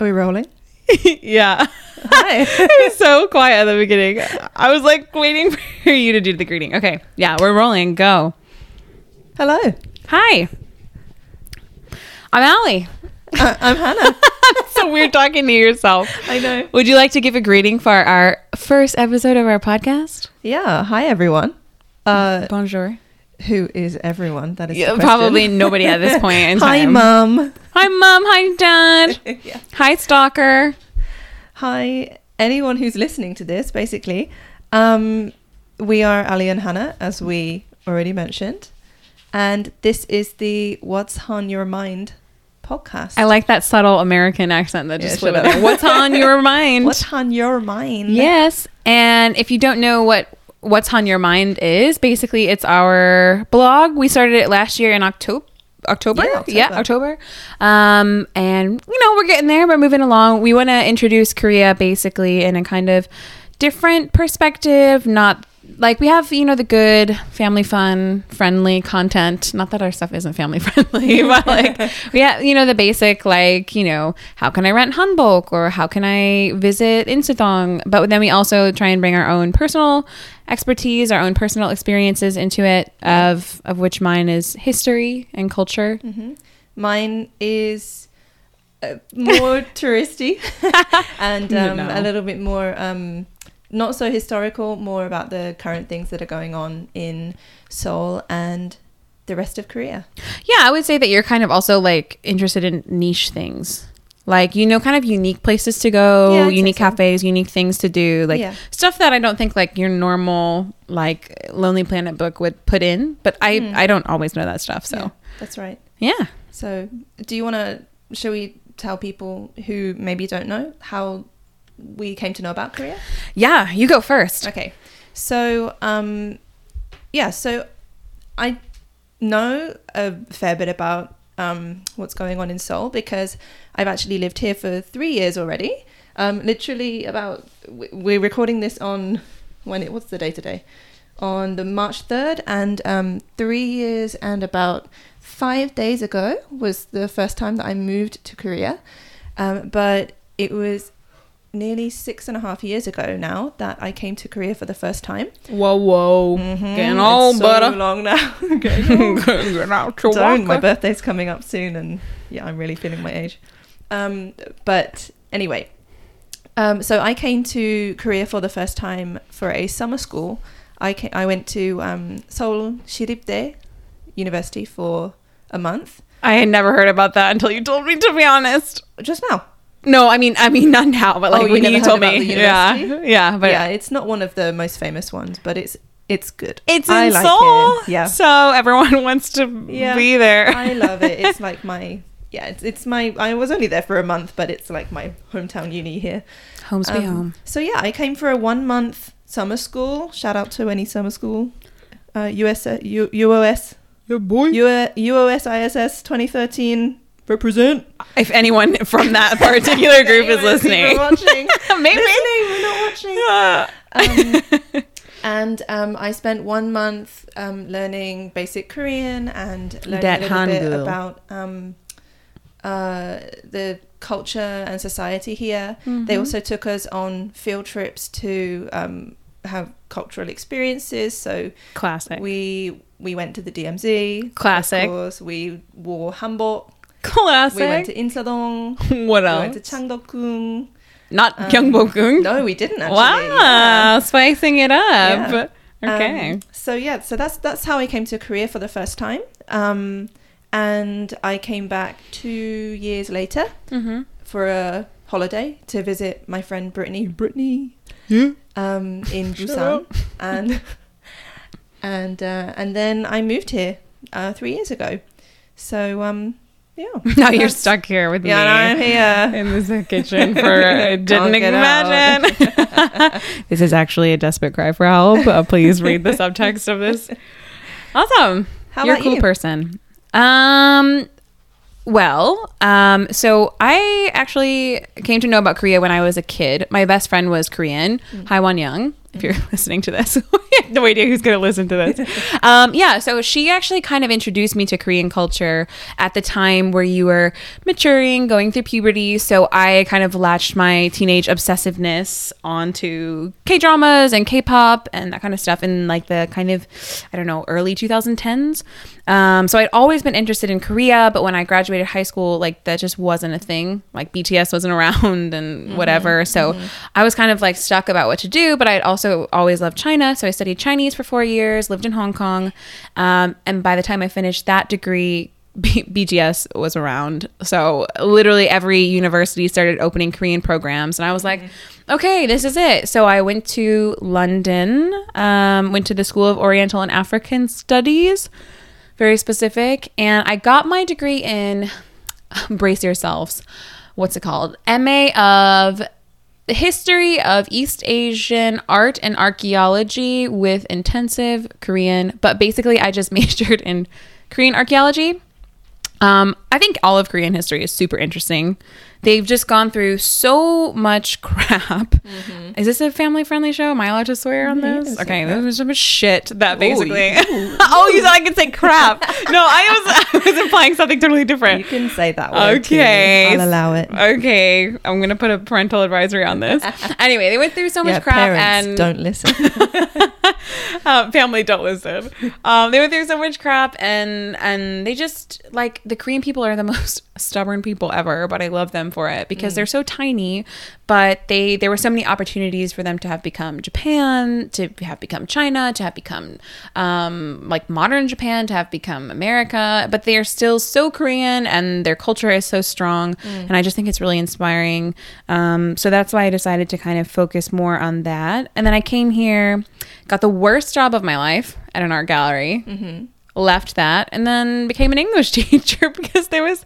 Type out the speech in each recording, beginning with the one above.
Are we rolling? yeah. Hi. it was so quiet at the beginning. I was like waiting for you to do the greeting. Okay. Yeah, we're rolling. Go. Hello. Hi. I'm Allie. Uh, I'm Hannah. So weird talking to yourself. I know. Would you like to give a greeting for our first episode of our podcast? Yeah. Hi, everyone. Uh, Bonjour. Who is everyone? That is Yeah, probably nobody at this point in Hi, time. mum. Hi, mom. Hi, dad. yeah. Hi, stalker. Hi, anyone who's listening to this. Basically, um, we are Ali and Hannah, as we already mentioned, and this is the "What's on Your Mind" podcast. I like that subtle American accent that just flew in What's on your mind? What's on your mind? Yes. And if you don't know what what's on your mind is, basically it's our blog. We started it last year in October. October? Yeah, Yeah, October. October. Um, and you know, we're getting there, we're moving along. We want to introduce Korea basically in a kind of different perspective, not like we have, you know, the good family fun, friendly content. Not that our stuff isn't family friendly, but like we have, you know, the basic like, you know, how can I rent Hanbok or how can I visit Insadong? But then we also try and bring our own personal expertise, our own personal experiences into it, of of which mine is history and culture. hmm Mine is uh, more touristy and um, a little bit more um, not so historical, more about the current things that are going on in Seoul and the rest of Korea. Yeah, I would say that you're kind of also like interested in niche things. Like, you know, kind of unique places to go, Yeah, unique so. cafes, unique things to do, like Yeah. stuff that I don't think like your normal like Lonely Planet book would put in. But I Mm. I don't always know that stuff. So Yeah, that's right. yeah. So, do you want to? Shall we tell people who maybe don't know how we came to know about Korea? Yeah, you go first. Okay. So, um, yeah, so I know a fair bit about um, what's going on in Seoul because I've actually lived here for three years already. Um, literally, about we're recording this on when it what's the day today? On the March third, and um, three years and about five days ago was the first time that I moved to Korea. Um, but it was nearly six and a half years ago now that I came to Korea for the first time. Whoa, whoa. Mhm. Getting old, so butter. long now. Getting out Don't. My birthday's coming up soon, and yeah, I'm really feeling my age. Um, but anyway, um, so I came to Korea for the first time for a summer school. I ca I went to um, Seoul Shiripdae University for a month. I had never heard about that until you told me to be honest. Just now. No, I mean I mean not now, but like Oh, you when never you heard told about me. the Yeah. university? Yeah, but yeah, it's not one of the most famous ones, but it's it's good. It's I in like Seoul. it. Yeah. So everyone wants to Yeah. be there. I love it. It's like my yeah, it's it's my I was only there for a month, but it's like my hometown uni here. Home sweet Um, home. So yeah, I came for a one month summer school. Shout out to any summer school. Uh, US uh, U, UOS Yeah, boy. U, UOS ISS 2013 represent. If anyone from that particular group is listening, watching. maybe. Listening, we're not watching. Um, and um, I spent one month um, learning basic Korean and learning Dat a little bit about um, uh, the culture and society here. They Mhm. also took us on field trips to um, have cultural experiences. So Classic. we we went to the DMZ. Classic. Of course, we wore hanbok. Classic. We went to Insadong. what else? We went to Changdeokgung. Not um, Gyeongbokgung. No, we didn't actually. Wow, spicing it up. Yeah. Okay. Um, so yeah, so that's that's how I came to Korea for the first time. Um, and I came back two years later mm-hmm. for a holiday to visit my friend Brittany. Brittany. Yeah. Um, in Busan, and and uh, and then I moved here uh, three years ago. So um, yeah. Now you're stuck here with Yeah, me in this kitchen for I didn't imagine. this is actually a desperate cry for help. Uh, please read the subtext of this. Awesome. How You're a cool you? person. Um well, um so I actually came to know about Korea when I was a kid. My best friend was Korean, Mm. Haiwan Young, if you're listening to this. No idea who's going to listen to this. Um, yeah, so she actually kind of introduced me to Korean culture at the time where you were maturing, going through puberty. So I kind of latched my teenage obsessiveness onto K dramas and K pop and that kind of stuff in like the kind of, I don't know, early 2010s. Um, so I'd always been interested in Korea, but when I graduated high school, like that just wasn't a thing. Like BTS wasn't around and whatever. So I was kind of like stuck about what to do, but I'd also always loved China. So I studied Chinese for four years, lived in Hong Kong. Um, and by the time I finished that degree, B- BTS was around. So literally every university started opening Korean programs. And I was like, okay, this is it. So I went to London, um, went to the School of Oriental and African Studies, very specific. And I got my degree in, brace yourselves, what's it called? MA of the history of East Asian art and archaeology with intensive Korean, but basically I just majored in Korean archaeology. Um, I think all of Korean history is super interesting. They've just gone through so much crap. Is this a family friendly show? Am I allowed to swear on Mm-hmm. This? Okay, there's so much shit that basically. you- oh, you thought I could say crap? No, I was I was implying something totally different. You can say that word. too. Okay. I'll allow it. Okay, I'm gonna put a parental advisory on this. anyway, they went through so much yeah, crap and don't listen. uh, family don't listen. Um, they went through so much crap and and they just like the Korean people are the most stubborn people ever, but I love them for it because they're so tiny. But they there were so many opportunities for them to have become Japan, to have become China, to have become um, like modern Japan, to have become America. But they are still so Korean and their culture is so strong, and I just think it's really inspiring. Um, so that's why I decided to kind of focus more on that. And then I came here, got the worst job of my life at an art gallery left that and then became an english teacher because there was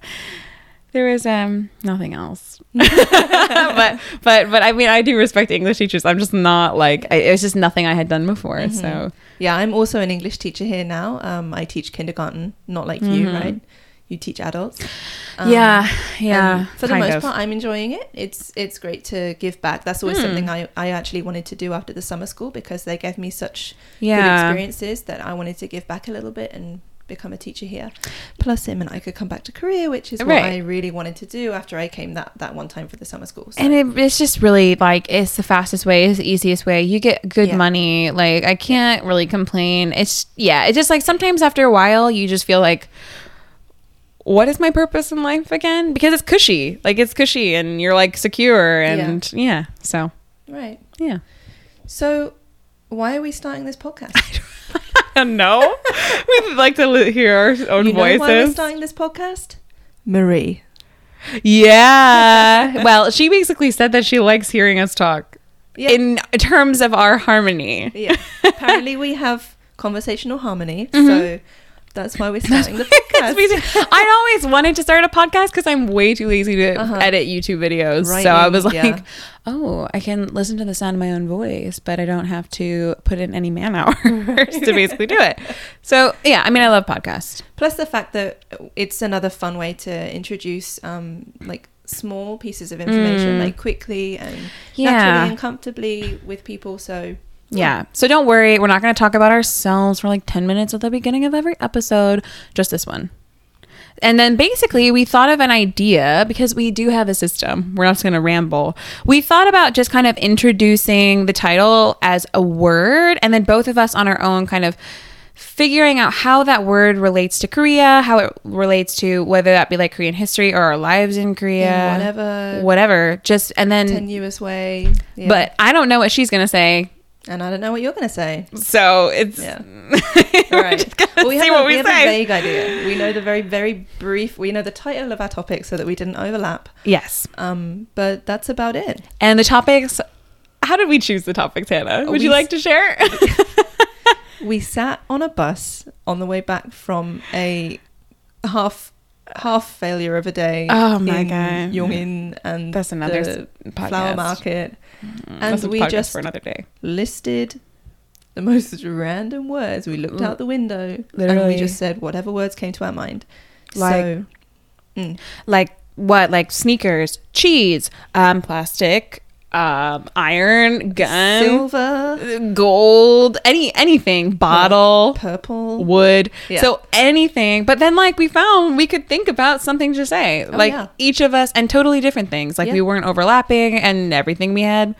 there was um nothing else but but but i mean i do respect english teachers i'm just not like I, it was just nothing i had done before so yeah, I'm also an English teacher here now. Um, I teach kindergarten, not like you, right? You teach adults. Um, Mm-hmm. yeah yeah for the most of. part, I'm enjoying it. It's it's great to give back. That's always Hmm. something I, I actually wanted to do after the summer school because they gave me such good Yeah. experiences that I wanted to give back a little bit and become a teacher here. Plus, him and I could come back to Korea, which is what I really wanted to do after I came that, that one time for the summer school. So. and it, it's just really like it's the fastest way it's the easiest way you get good Yeah. money like i can't really complain it's yeah it's just like sometimes after a while you just feel like what is my purpose in life again because it's cushy like it's cushy and you're like secure and yeah, so right. yeah So, why are we starting this podcast? no we'd like to hear our own you know why we're voices starting this podcast? Marie. yeah well she basically said that she likes hearing us talk Yeah. in terms of our harmony Yeah. Apparently, we have conversational harmony. Mm-hmm. So, that's why we're starting the podcast. I'd always wanted to start a podcast because I'm way too lazy to Uh-huh. edit YouTube videos. Writing, so I was like, yeah. oh, I can listen to the sound of my own voice, but I don't have to put in any man hours to basically do it. So yeah, I mean, I love podcasts. Plus, the fact that it's another fun way to introduce um, like small pieces of information, Mm. like quickly and Yeah. naturally and comfortably with people. So, Yeah. So don't worry, we're not going to talk about ourselves for like 10 minutes at the beginning of every episode, just this one. And then basically, we thought of an idea because we do have a system. We're not just going to ramble. We thought about just kind of introducing the title as a word, and then both of us on our own kind of figuring out how that word relates to Korea, how it relates to whether that be like Korean history or our lives in Korea, whatever whatever. Just and then, tenuous way. Yeah. but I don't know what she's going to say. And I don't know what you're going to say. So it's Yeah. All right. Well, we have, a, we, we have say. a vague idea. We know the very, very brief. We know the title of our topic so that we didn't overlap. yes. Um, but that's about it. And the topics. How did we choose the topics, Hannah? Would you like to share? We sat on a bus on the way back from a half half failure of a day. Oh my God. Yongin and That's another flower market, and That's we podcast just for another day. listed the most random words. We looked out the window and we just said whatever words came to our mind. Like- so, mm, Like what? Like sneakers, cheese, um, plastic, um, iron, gun, silver, gold, any anything, bottle, purple. wood. Yeah. So anything. But then like we found we could think about something to say. like Oh, yeah. each of us and totally different things. Like Yeah. we weren't overlapping and everything we had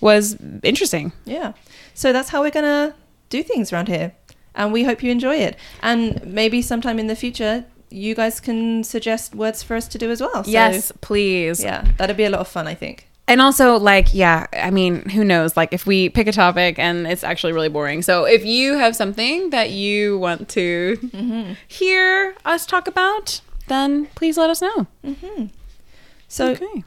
was interesting. Yeah. So that's how we're going to do things around here. And we hope you enjoy it. And maybe sometime in the future, you guys can suggest words for us to do as well. So, yes, please. Yeah, that'd be a lot of fun, I think. And also, like, yeah, I mean, who knows? Like, if we pick a topic and it's actually really boring. So, if you have something that you want to Mm-hmm. hear us talk about, then please let us know. So, okay.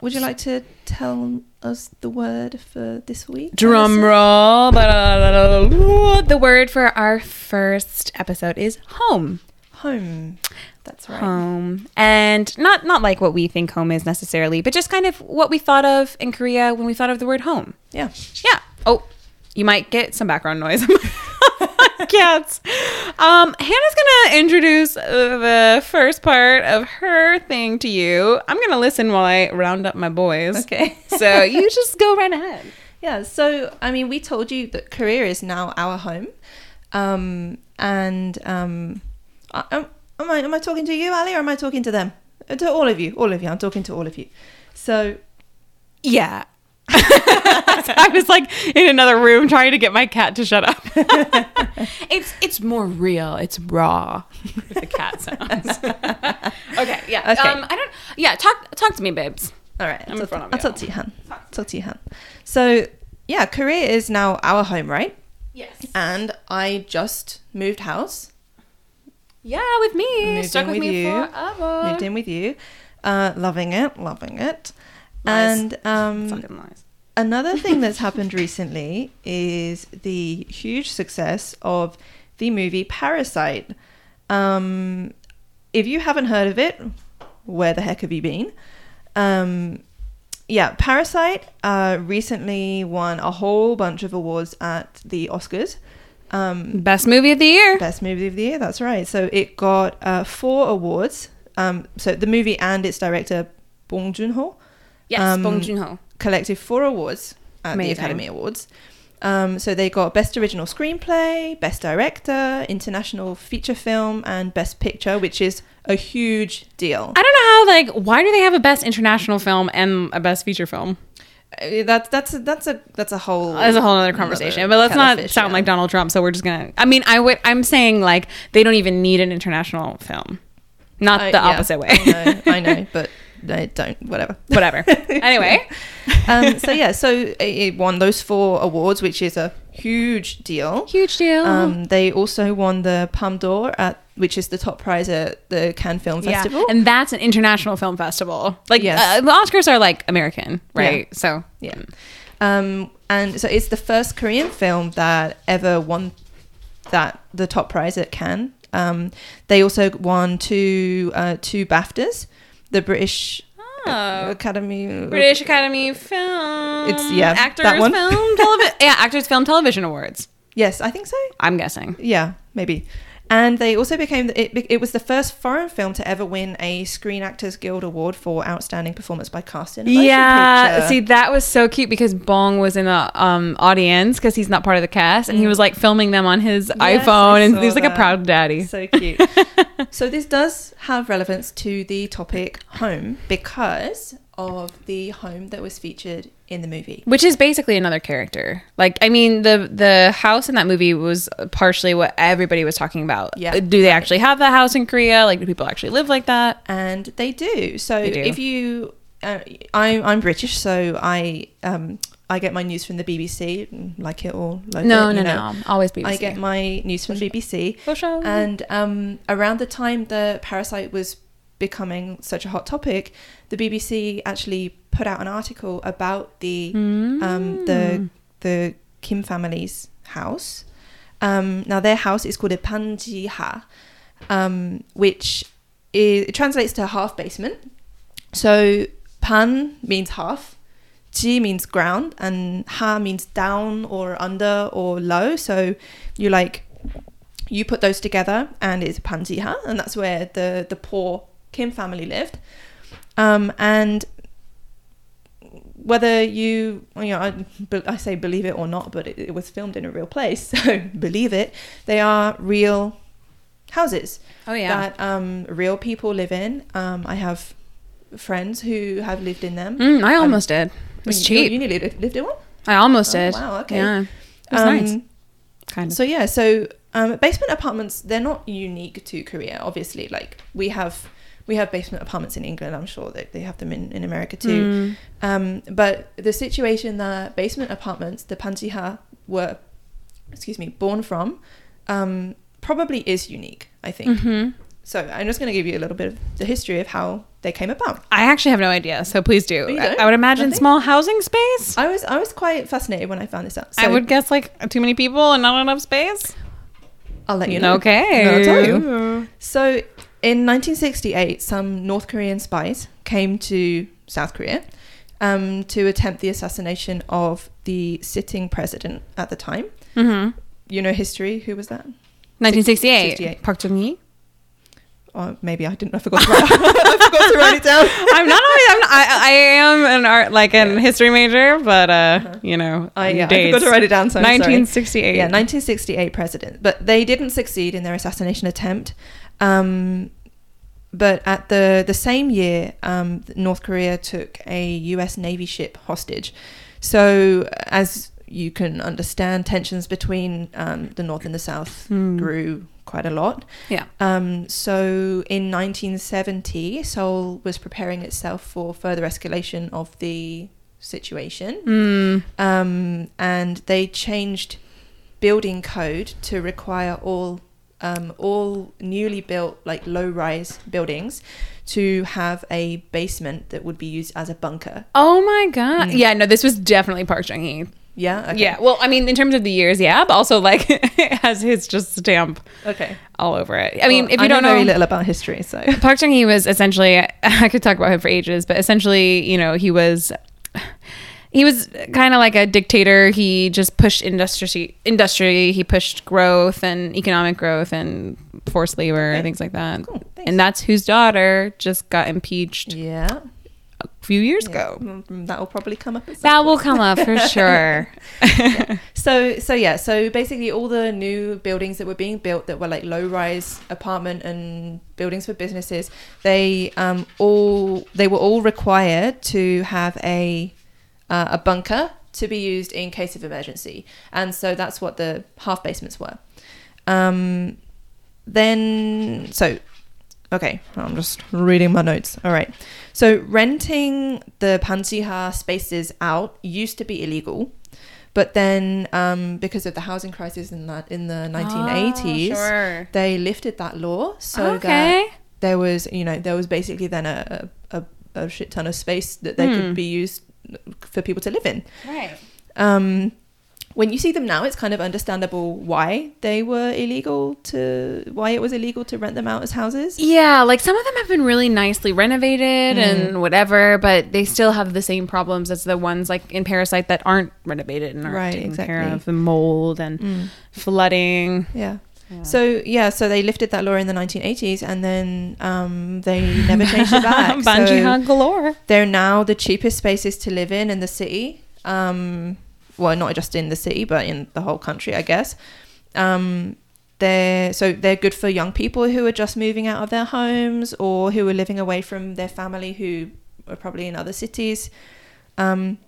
would you like to tell us the word for this week? Drum roll. The word for our first episode is home. Home. That's right. Home. And not not like what we think home is necessarily, but just kind of what we thought of in Korea when we thought of the word home. Yeah. Yeah. Oh, you might get some background noise. Cats. Um, Hannah's gonna introduce the first part of her thing to you. I'm gonna listen while I round up my boys. Okay. So you just go right ahead. Yeah, so I mean, we told you that Korea is now our home, um, and um, I, am am I am I talking to you, Ali, or am I talking to them? Uh, To all of you, all of you. I'm talking to all of you. So Yeah. I was like in another room trying to get my cat to shut up. it's it's more real. It's raw with the cat sounds. okay, yeah. Okay. Um, I don't. Yeah, talk talk to me, babes. all right, I'm I'll, in talk, front of I'll you. talk to you, Han. Talk to you, Han. So yeah, Korea is now our home, right? Yes. And I just moved house, Yeah, with me. Moved Stuck in with, with me you. forever. moved in with you, uh, loving it, loving it. Lies. And um, Fucking lies. Another thing that's happened recently is the huge success of the movie Parasite. Um, if you haven't heard of it, where the heck have you been? Um, yeah, Parasite uh, recently won a whole bunch of awards at the Oscars. Um, Best movie of the year. Best movie of the year. That's right. So it got uh, four awards. Um, so the movie and its director Bong Joon Ho Yes, Um, Bong Joon Ho. collected four awards at Amazing. the Academy Awards. Um, so they got Best Original Screenplay, Best Director, International Feature Film, and Best Picture, which is a huge deal. I don't know how. Like, why do they have a best international film and a best feature film? Uh, That's that's a, that's a that's a whole That's a whole other conversation. But let's not fish, sound yeah. like Donald Trump. So we're just gonna. I mean, I would. I'm saying like they don't even need an international film. Not I- the yeah, opposite way. I know, I know, but they don't. Whatever. Whatever. Anyway. um, so yeah, so it- it won those four awards, which is a huge deal. Huge deal. Um, they also won the Palme d'Or at which is the top prize at the Cannes Film Festival. yeah. And that's an international film festival. Like Yes. uh, the Oscars are like American, right? So Yeah. Um, and so it's the first Korean film that ever won that the top prize at Cannes. Um, they also won two uh, two BAFTAs, the British Oh. Academy British Academy Film. It's- yeah, Actors that one. Film Television. yeah, Actors Film Television Awards. Yes, I think so. I'm guessing. Yeah, maybe. And they also became it. It was the first foreign film to ever win a Screen Actors Guild Award for outstanding performance by cast in a motion Yeah, picture. see that was so cute because Bong was in the um, audience because he's not part of the cast, and he was like filming them on his Mm. Yes, iPhone, and he was like a proud daddy. So cute. so this does have relevance to the topic home because of the home that was featured in the movie. Which is basically another character. Like, I mean, the the house in that movie was partially what everybody was talking about. Yeah. Do they actually have that house in Korea? Like, do people actually live like that? And they do. So They do. if you, uh, I'm I'm British, so I um I get my news from the BBC, like it or like No, it, no, know. no. Always BBC. I get my news from BBC. For sure. And um, around the time the parasite was becoming such a hot topic, the BBC actually put out an article about the um, the the Kim family's house. Um, now their house is called a panjiha, um, which is, it translates to half basement. So pan means half, ji means ground, and ha means down or under or low. So you like you put those together and it's panjiha, and that's where the the poor Kim family lived. Um, and whether you, you know, I, I say believe it or not, but it, it was filmed in a real place, so believe it. They are real houses Oh yeah. that um, real people live in. Um, I have friends who have lived in them. Mm, I almost did. It was You- cheap. You nearly lived, lived in one. I almost Oh, did. wow, okay. Yeah. It was Um, nice. Kind of. So yeah, so um, basement apartments they're not unique to Korea. Obviously, like we have we have basement apartments in England. I'm sure that they have them in, in America too. Mm. Um, but the situation that basement apartments, the panjiha, were, excuse me, born from, um, probably is unique. I think. Mhm. So I'm just going to give you a little bit of the history of how they came about. I actually have no idea, so please do. Oh, I. I would imagine Nothing? small housing space. I was I was quite fascinated when I found this out. So I would guess like too many people and not enough space. I'll let you know. Okay. I'll tell you. So in 1968, some North Korean spies came to South Korea um, to attempt the assassination of the sitting president at the time. Mm-hmm. You know history. Who was that? 1968. 68. Park Chung Hee. Or maybe I didn't. I forgot to write, I forgot to write it down. I'm not always. I'm not, I, I am an art like an history major, but uh, you know, I, yeah, I forgot to write it down. So I'm sorry. 1968. Yeah, 1968 president. But they didn't succeed in their assassination attempt. Um, but at the the same year, um, North Korea took a U.S. Navy ship hostage. So as you can understand, tensions between um, the North and the South Hmm. grew quite a lot. Yeah. Um, so in 1970, Seoul was preparing itself for further escalation of the situation Mm. um, and they changed building code to require all um, all newly built like low rise buildings to have a basement that would be used as a bunker. Oh my god. Mm. Yeah. No, this was definitely Park Chung Hee. Yeah. Okay. Yeah. Well, I mean, in terms of the years, yeah, but also like it has his just stamp Okay. all over it. I mean, Well, if you I don't know know, very little about history, so Park Chung Hee was essentially I could talk about him for ages, but essentially, you know, he was he was kind of like a dictator. He just pushed industry industry, he pushed growth and economic growth and forced labor Okay. and things like that. Cool. And that's whose daughter just got impeached yeah. a few years Yeah. ago. Mm, That will probably come up. That will come up for sure. So so yeah, so basically all the new buildings that were being built that were like low rise apartment and buildings for businesses, they um all they were all required to have a uh, a bunker to be used in case of emergency. And so that's what the half basements were. Um then so okay, I'm just reading my notes. All right. So renting the panjiha spaces out used to be illegal. But then, um, because of the housing crisis in that in the 1980s, Oh, sure. they lifted that law so okay. that there was, you know, there was basically then a, a, a shit ton of space that they Hmm. could be used for people to live in. Right. Um, when you see them now, it's kind of understandable why they were illegal to why it was illegal to rent them out as houses. Yeah, like some of them have been really nicely renovated Mm. and whatever, but they still have the same problems as the ones like in Parasite that aren't renovated and aren't Right, taken care of. The mold and Mm. flooding. Yeah. So yeah, so they lifted that law in the 1980s, and then um, they never changed it back. Bungee so galore. they're now the cheapest spaces to live in in the city. Um, well, not just in the city, but in the whole country, I guess. Um, they're so they're good for young people who are just moving out of their homes or who are living away from their family who are probably in other cities. Um,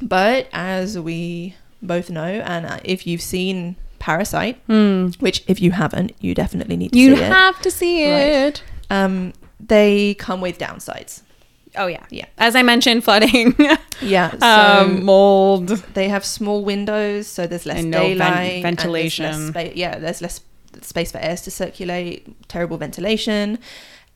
but as we both know, and if you've seen Parasite, which if you haven't, you definitely need to You see it. You have to see Right. it. Um, they come with downsides. Oh yeah, Yeah. As I mentioned, flooding, Yeah. So um, mold. they have small windows, so there's less no ven- daylight, and there's less ventilation. spa- yeah, there's less space for airs to circulate. Terrible ventilation.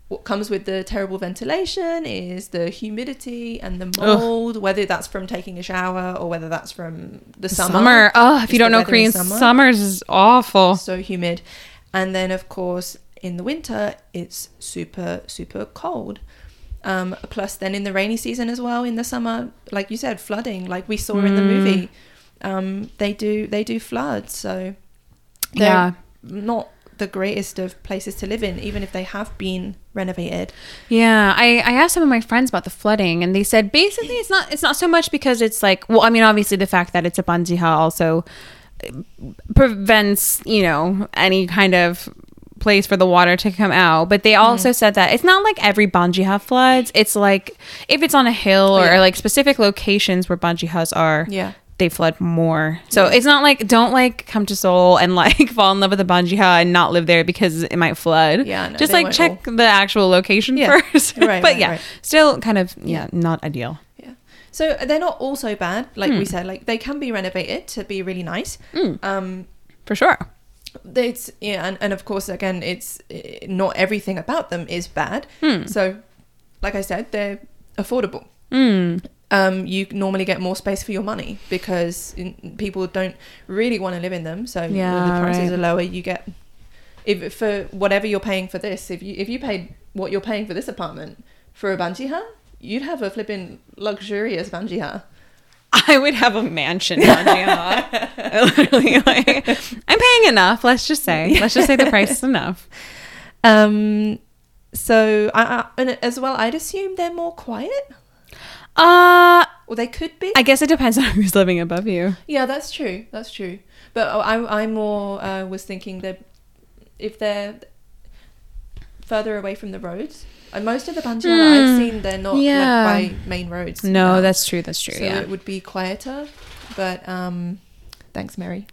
What comes with the terrible ventilation is the humidity and the mold, whether that's from taking a shower or whether that's from the summer. Summer. Oh, if you don't know Korean summer. summers is awful. so humid. And then, of course, in the winter, it's super, super cold. Um, plus, then in the rainy season as well, in the summer, like you said, flooding, like we saw in the Mm. movie, um, they do they do flood. So they're Yeah. not the greatest of places to live in, even if they have been renovated. Yeah, I, I asked some of my friends about the flooding, and they said basically it's not it's not so much because it's like well, I mean, obviously the fact that it's a banjiha also uh, prevents you know any kind of place for the water to come out. But they also said that it's not like every banjiha floods. It's like if it's on a hill or, Yeah. like specific locations where banjihas are, Yeah. They flood more. So it's not like don't like come to Seoul and like fall in love with a banjiha and not live there because it might flood. Yeah, no, just like check the actual location Yeah. first. Right, but right, yeah, right. still kind of yeah, not ideal. Yeah. So they're not all so bad, like Hmm. we said. Like they can be renovated to be really nice. Mm, Um, for sure. it's yeah, and, and of course, again, it's eh, not everything about them is bad. Hmm. So, like I said, they're affordable. Mm. Um, you normally get more space for your money because in, people don't really want to live in them. So when Yeah, the prices right. are lower. You get if for whatever you're paying for this. If you if you paid what you're paying for this apartment for a banjiha, you'd have a flipping luxurious banjiha. I would have a mansion banjiha. Literally, like, I'm paying enough. Let's just say. Let's just say the price is enough. Um, so I, I and as well, I'd assume they're more quiet, Uh, well, they could be. I guess it depends on who's living above you. yeah, that's true. That's true. But I, I more uh, was thinking that if they're further away from the roads, and most of the banjiha that I've Hmm. seen, they're not Yeah. left by main roads. No, now. that's true. That's true. so yeah. it would be quieter. But um, thanks, Mary.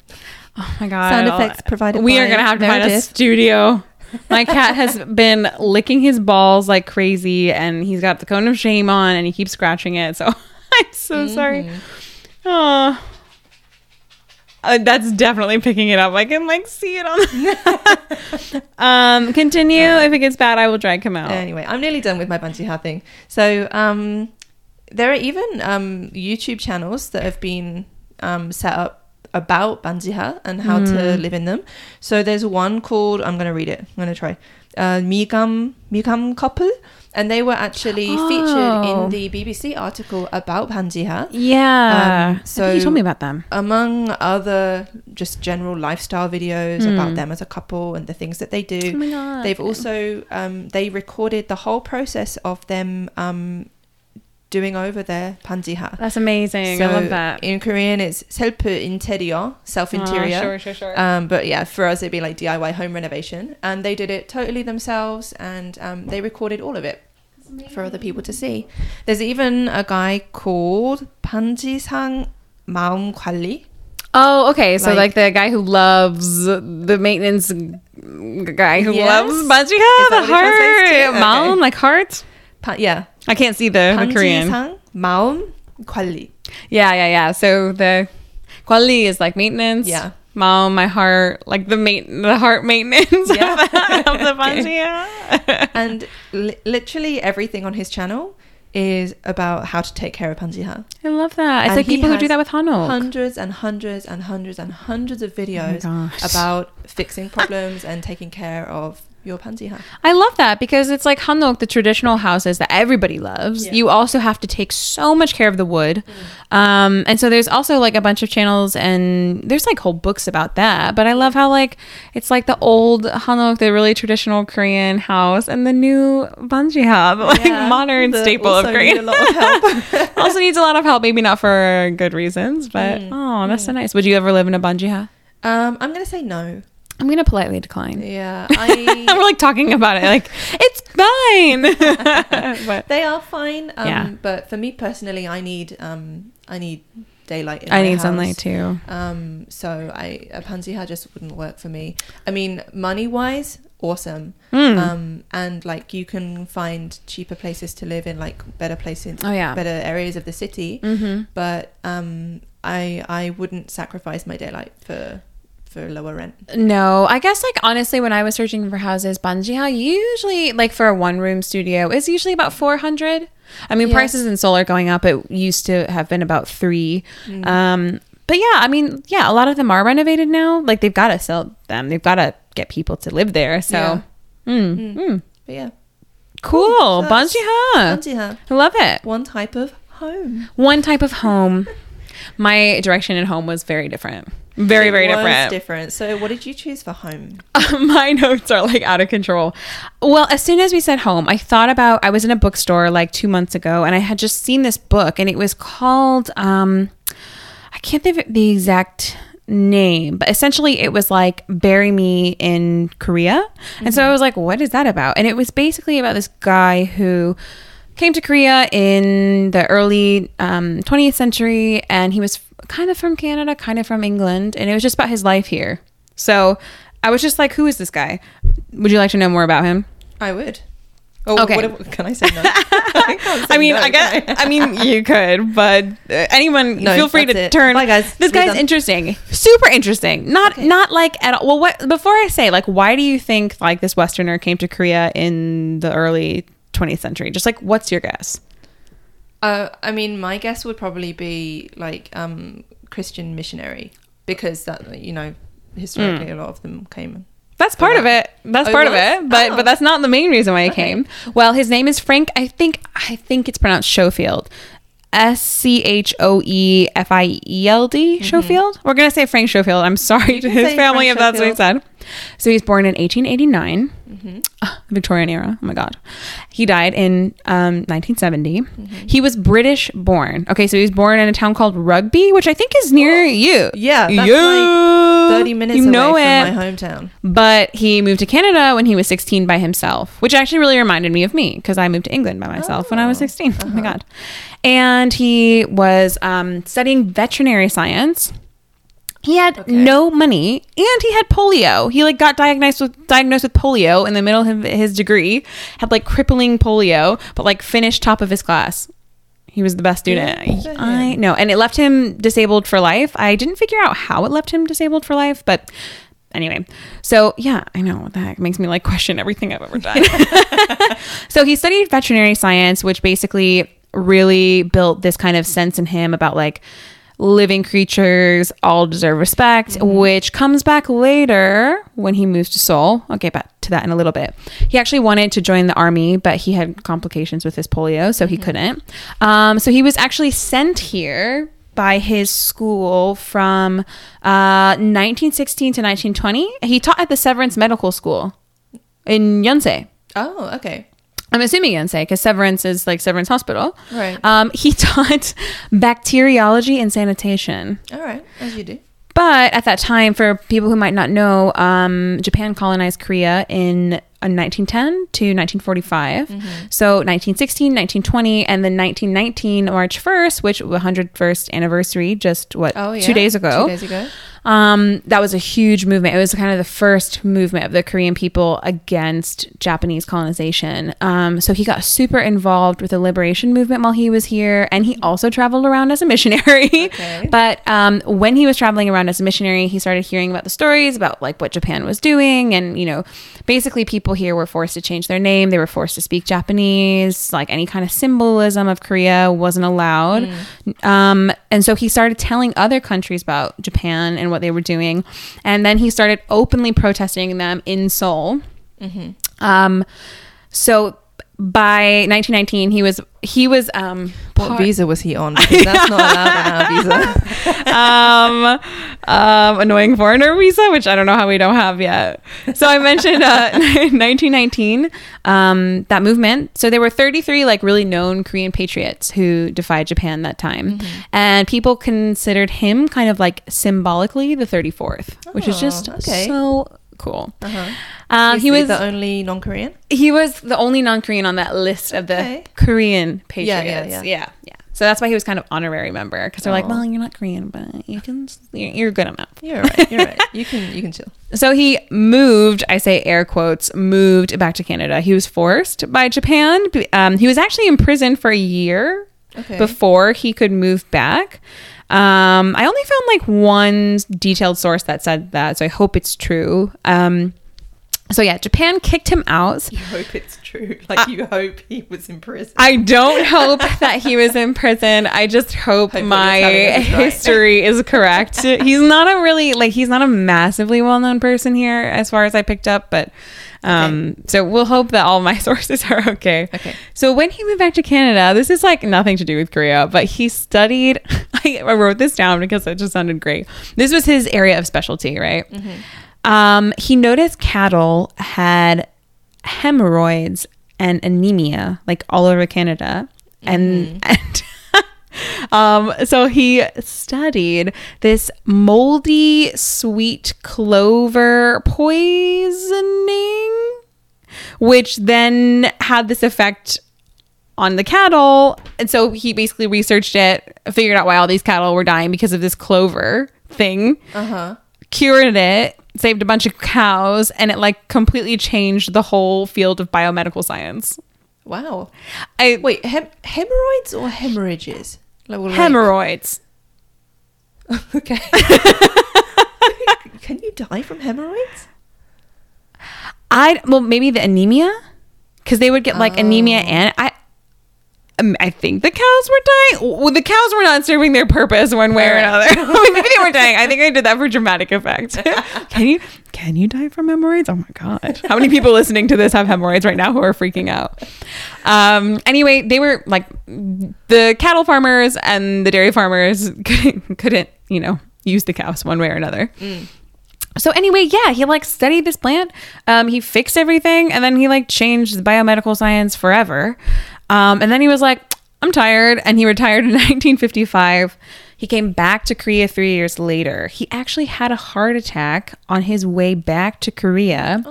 Oh my god. Sound effects provided. we by are gonna have to find a studio. My cat has been licking his balls like crazy, and he's got the cone of shame on, and he keeps scratching it. So I'm so sorry. Mhm. Oh, uh, that's definitely picking it up. I can like see it on. um, continue. If it gets bad, I will drag him out. Anyway, I'm nearly done with my banjiha thing. So um, there are even um, YouTube channels that have been um, set up about banjiha and how Hmm. to live in them. So there's one called I'm going to read it. I'm going to try. Uh, Migam Migam couple, and they were actually featured Oh. in the BBC article about banjiha. Yeah. Um, so you told me about them. Among other just general lifestyle videos Hmm. about them as a couple and the things that they do. Oh. They've also um, they recorded the whole process of them um, doing over their panjiha. That's amazing. So I love that. In Korean, it's self interior, self interior. Oh, ah, sure, sure, sure. Um, but yeah, for us, it'd be like DIY home renovation. And they did it totally themselves and um, they recorded all of it for other people to see. There's even a guy called Panji Sang Maum Kwali. Oh, okay. So like, like, the guy who loves the maintenance guy who yes. loves bungee the heart, okay. Like heart 파, yeah, I can't see the, the Korean. Panjisang 마음 관리. Yeah, yeah, yeah. So the quali is like maintenance. Yeah. Mom, my heart, like the mate, the heart maintenance Yeah. of the, of the Okay. banjiha. and li- literally everything on his channel is about how to take care of panjiha. I love that. It's And like he people who do has that with Hanok. Hundreds and hundreds and hundreds and hundreds of videos Oh gosh. about fixing problems and taking care of your panjiha. I love that because it's like Hanok, the traditional houses that everybody loves. Yeah. Mm. You also have to take so much care of the wood. Um, and so there's also like a bunch of channels and there's like whole books about that. But I love how like it's like the old Hanok, the really traditional Korean house, and the new banjiha, the like Yeah, modern that staple of also need Korea. a lot of help. also needs a lot of help, maybe not for good reasons, but Mm. oh, that's so nice. Would you ever live in a banjiha? um, I'm gonna say no. I'm gonna politely decline. Yeah, I. We're like talking about it, like it's fine. but they are fine. Um, Yeah. But for me personally, I need um, I need daylight. In I need house. sunlight too. Um, so I a pansiha just wouldn't work for me. I mean, money wise, awesome. Mm. Um, and like you can find cheaper places to live in, like better places, oh yeah. better areas of the city. Mm-hmm. But um, I I wouldn't sacrifice my daylight for for lower rent. No, I guess like honestly, when I was searching for houses, banjiha usually like for a one room studio is usually about four hundred. I mean, Yeah. prices in Seoul are going up. It used to have been about three. Mm. Um, but yeah, I mean, yeah, a lot of them are renovated now. Like they've got to sell them. They've got to get people to live there. So, Yeah. mm, Mm. mm. But yeah, cool, So that's banjiha. I love it. one type of home. One type of home. My direction at home was very different. Very, very different. different. So, what did you choose for home? my notes are like out of control. Well, as soon as we said home, I thought about I was in a bookstore like two months ago and I had just seen this book and it was called um I can't think of the exact name, but essentially it was like Bury Me in Korea. And so I was like, what is that about? And it was basically about this guy who came to Korea in the early um, 20th century and he was kind of from Canada, kind of from England, and it was just about his life here. So I was just like, who is this guy? Would you like to know more about him? I would. Oh, Okay. What, can I say no? I, say I mean, no, I guess, I mean, you could, but uh, anyone, No, feel free to it. turn. Bye, guys. This We're guy's done. interesting, super interesting. Not, not like at all. Well, what before I say, like, why do you think like this Westerner came to Korea in the early 20th century? Just like, what's your guess? Uh, I mean, my guess would probably be like um, Christian missionary because that you know historically a lot of them came. That's part of it. That's Oh, part of it, but Oh. but that's not the main reason why he Okay. came. Well, his name is Frank. I think I think it's pronounced Schofield. S C H O E F I E L D Schofield. We're gonna say Frank Schofield. I'm sorry to his family Frank if that's what he said. So he's born in 1889, Ah, the Victorian era. Oh my god, he died in um, 1970. He was British born. Okay, so he was born in a town called Rugby, which I think is near you. Yeah, that's You- like thirty minutes you away know from it. my hometown. But he moved to Canada when he was 16 by himself, which actually really reminded me of me because I moved to England by myself when I was 16. Oh my God. And he was um, studying veterinary science. He had Okay. no money and he had polio. He like got diagnosed with diagnosed with polio in the middle of his degree, had like crippling polio, but like finished top of his class. He was the best student. For I know. And it left him disabled for life. I didn't figure out how it left him disabled for life, but anyway. So, yeah, I know that makes me like question everything I've ever done. so, he studied veterinary science, which basically really built this kind of sense in him about like living creatures all deserve respect, which comes back later when he moves to Seoul. I'll get back to that in a little bit. He actually wanted to join the army, but he had complications with his polio, so he couldn't. Um, so he was actually sent here by his school from uh, 1916 to 1920. He taught at the Severance Medical School in Yonsei. Oh, okay. I'm assuming Yonsei because Severance is like Severance Hospital. Right. Um, he taught bacteriology and sanitation. All right, as you do. But at that time, for people who might not know, um, Japan colonized Korea in uh, 1910 to 1945. Mm-hmm. So 1916, 1920, and then 1919, March 1st, which was 101st anniversary, just what, Oh, yeah. two days ago. Two days ago. Um, that was a huge movement. It was kind of the first movement of the Korean people against Japanese colonization. Um, so he got super involved with the liberation movement while he was here, and he also traveled around as a missionary. Okay. But um, when he was traveling around as a missionary, he started hearing about the stories about like what Japan was doing, and you know, basically people here were forced to change their name. They were forced to speak Japanese. Like any kind of symbolism of Korea wasn't allowed. Um, and so he started telling other countries about Japan and what they were doing, and then he started openly protesting them in Seoul. Um, so by 1919, he was he was um, What part- visa was he on? Because that's not allowed on our visa. um, um, annoying foreigner visa, which I don't know how we don't have yet. So I mentioned uh, 1919, um, that movement. So there were 33 like really known Korean patriots who defied Japan that time, and people considered him kind of like symbolically the 34th, which is Oh, just okay. so cool. Uh-huh. Um, he was the only non-Korean. he was the only non-Korean on that list of the Okay. Korean patriots. Yeah, Yeah, yeah, yeah, yeah. So that's why he was kind of honorary member because they're like, well, you're not Korean, but you can, you're, you're good enough. You're right. You're right. You can you can chill. So he moved, I say air quotes, moved back to Canada. He was forced by Japan. Um, he was actually in prison for a year Okay. before he could move back. Um, I only found like one detailed source that said that, so I hope it's true. Um, so yeah, Japan kicked him out. You hope it's true. Like you hope he was in prison. I don't hope that he was in prison. I just hope Hope my you're telling us is right. history is correct. he's not a really like he's not a massively well-known person here as far as I picked up, but um so we'll hope that all my sources are okay. Okay. So when he moved back to Canada, this is like nothing to do with Korea, but he studied I wrote this down because it just sounded great. This was his area of specialty, right? Um, he noticed cattle had hemorrhoids and anemia like all over Canada. And, and um, so he studied this moldy sweet clover poisoning, which then had this effect on the cattle. And so he basically researched it, figured out why all these cattle were dying because of this clover thing, Uh huh. cured it, saved a bunch of cows, and it like completely changed the whole field of biomedical science. Wow. I Wait, hem- hemorrhoids or hemorrhages? Hemorrhoids. Okay. Can you die from hemorrhoids? I well maybe the anemia because they would get like anemia Oh. and I. um, I think the cows were dying. Well, the cows were not serving their purpose one way or another. Alright. I mean, maybe they were dying. I think I did that for dramatic effect. can you can you die from hemorrhoids? Oh my god! How many people listening to this have hemorrhoids right now who are freaking out? Um. Anyway, they were like the cattle farmers and the dairy farmers couldn't, couldn't you know use the cows one way or another. So anyway, yeah, he like studied this plant. Um, he fixed everything, and then he like changed the biomedical science forever. Um, and then he was like, "I'm tired," and he retired in 1955. He came back to Korea three years later. He actually had a heart attack on his way back to Korea,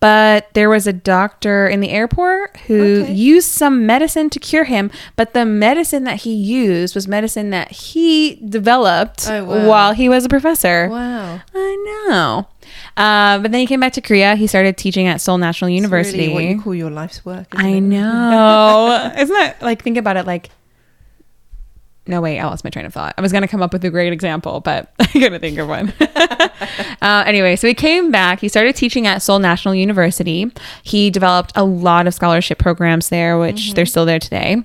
but there was a doctor in the airport who Okay. used some medicine to cure him. But the medicine that he used was medicine that he developed Oh, wow. while he was a professor. Wow. I know. Uh, but then he came back to Korea. He started teaching at Seoul National University. It's really what you call your life's work. I know. Isn't that like think about it like no wait, I lost my train of thought. I was gonna come up with a great example, but I couldn't think of one. uh, anyway, so he came back. He started teaching at Seoul National University. He developed a lot of scholarship programs there, which they're still there today.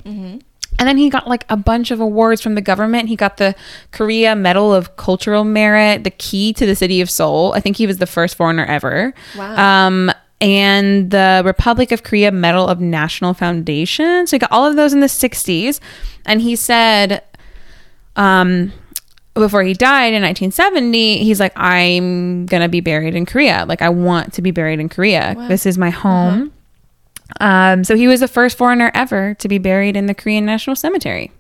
And then he got like a bunch of awards from the government. He got the Korea Medal of Cultural Merit, the key to the city of Seoul. I think he was the first foreigner ever. Wow. Um, and the Republic of Korea Medal of National Foundation. So he got all of those in the 60s. And he said, um, before he died in 1970, he's like, I'm going to be buried in Korea. Like, I want to be buried in Korea. Wow. This is my home. Um, so he was the first foreigner ever to be buried in the Korean National Cemetery.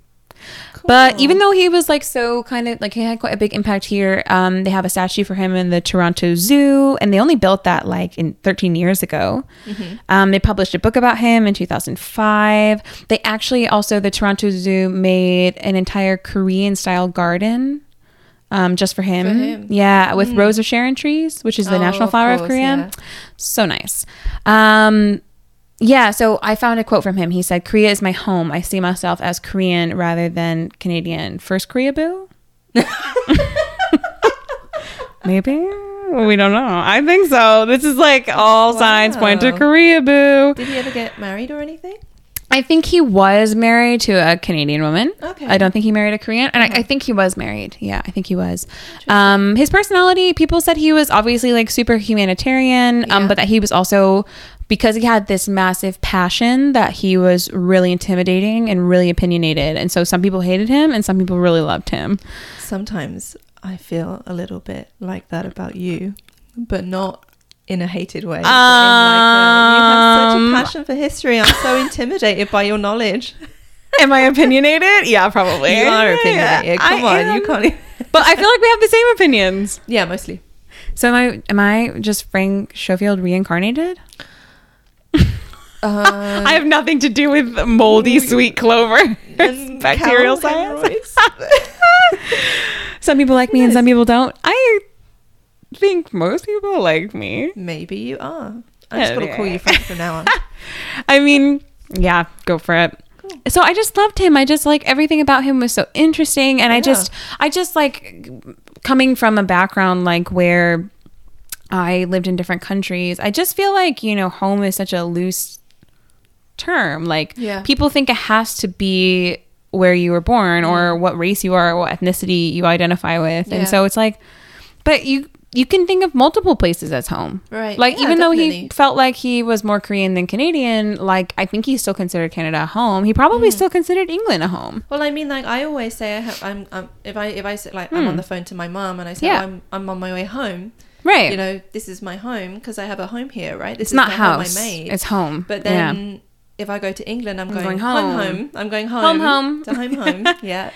But even though he was like so kind of like he had quite a big impact here, um, they have a statue for him in the Toronto Zoo, and they only built that like in 13 years ago. Um, they published a book about him in 2005. They actually also the Toronto Zoo made an entire Korean style garden. Um, just for him. For him. yeah, with Rose of Sharon trees, which is the Oh, national flower of course, Korea. yeah. So nice. Um, yeah, so I found a quote from him. He said, Korea is my home. I see myself as Korean rather than Canadian. First Korea boo? Maybe? We don't know. I think so. This is like all signs point to Korea boo. Did he ever get married or anything? I think he was married to a Canadian woman. Okay. I don't think he married a Korean. And I, I think he was married. Yeah, I think he was. Um, his personality, people said he was obviously like super humanitarian, um, Yeah. but that he was also, because he had this massive passion, that he was really intimidating and really opinionated. And so some people hated him and some people really loved him. Sometimes I feel a little bit like that about you, but not in a hated way. in like a, you have such Um, a passion for history. I'm so intimidated by your knowledge. Am I opinionated? yeah, probably. You are opinionated. I Come on, am. you can't. Even... But I feel like we have the same opinions. Yeah, mostly. So am I? Am I just Frank Schofield reincarnated? Uh, I have nothing to do with moldy sweet clover. and bacterial science. some people like me and some people don't. I think most people like me. Maybe you are. I'm just gonna call you Frank from now on. I mean, yeah, go for it. So I just loved him. I just like everything about him was so interesting and I just I just like coming from a background like where I lived in different countries. I just feel like, you know, home is such a loose term. Like Yeah. people think it has to be where you were born or what race you are or what ethnicity you identify with. Yeah. And so it's like but you you can think of multiple places as home. Right. Like Yeah, even though he felt like he was more Korean than Canadian, like I think he still considered Canada a home. He probably Mm. still considered England a home. Well, I mean, like I always say, I have, I'm, I'm if I if I say like I'm on the phone to my mom and I say Hmm. Yeah. I'm I'm on my way home, Right. you know, this is my home because I have a home here, right? This it's not the home house. I made. It's home. But Yeah. If I go to England, I'm, going, going home. home. home. I'm going Home, home. home. To home, home. Yeah.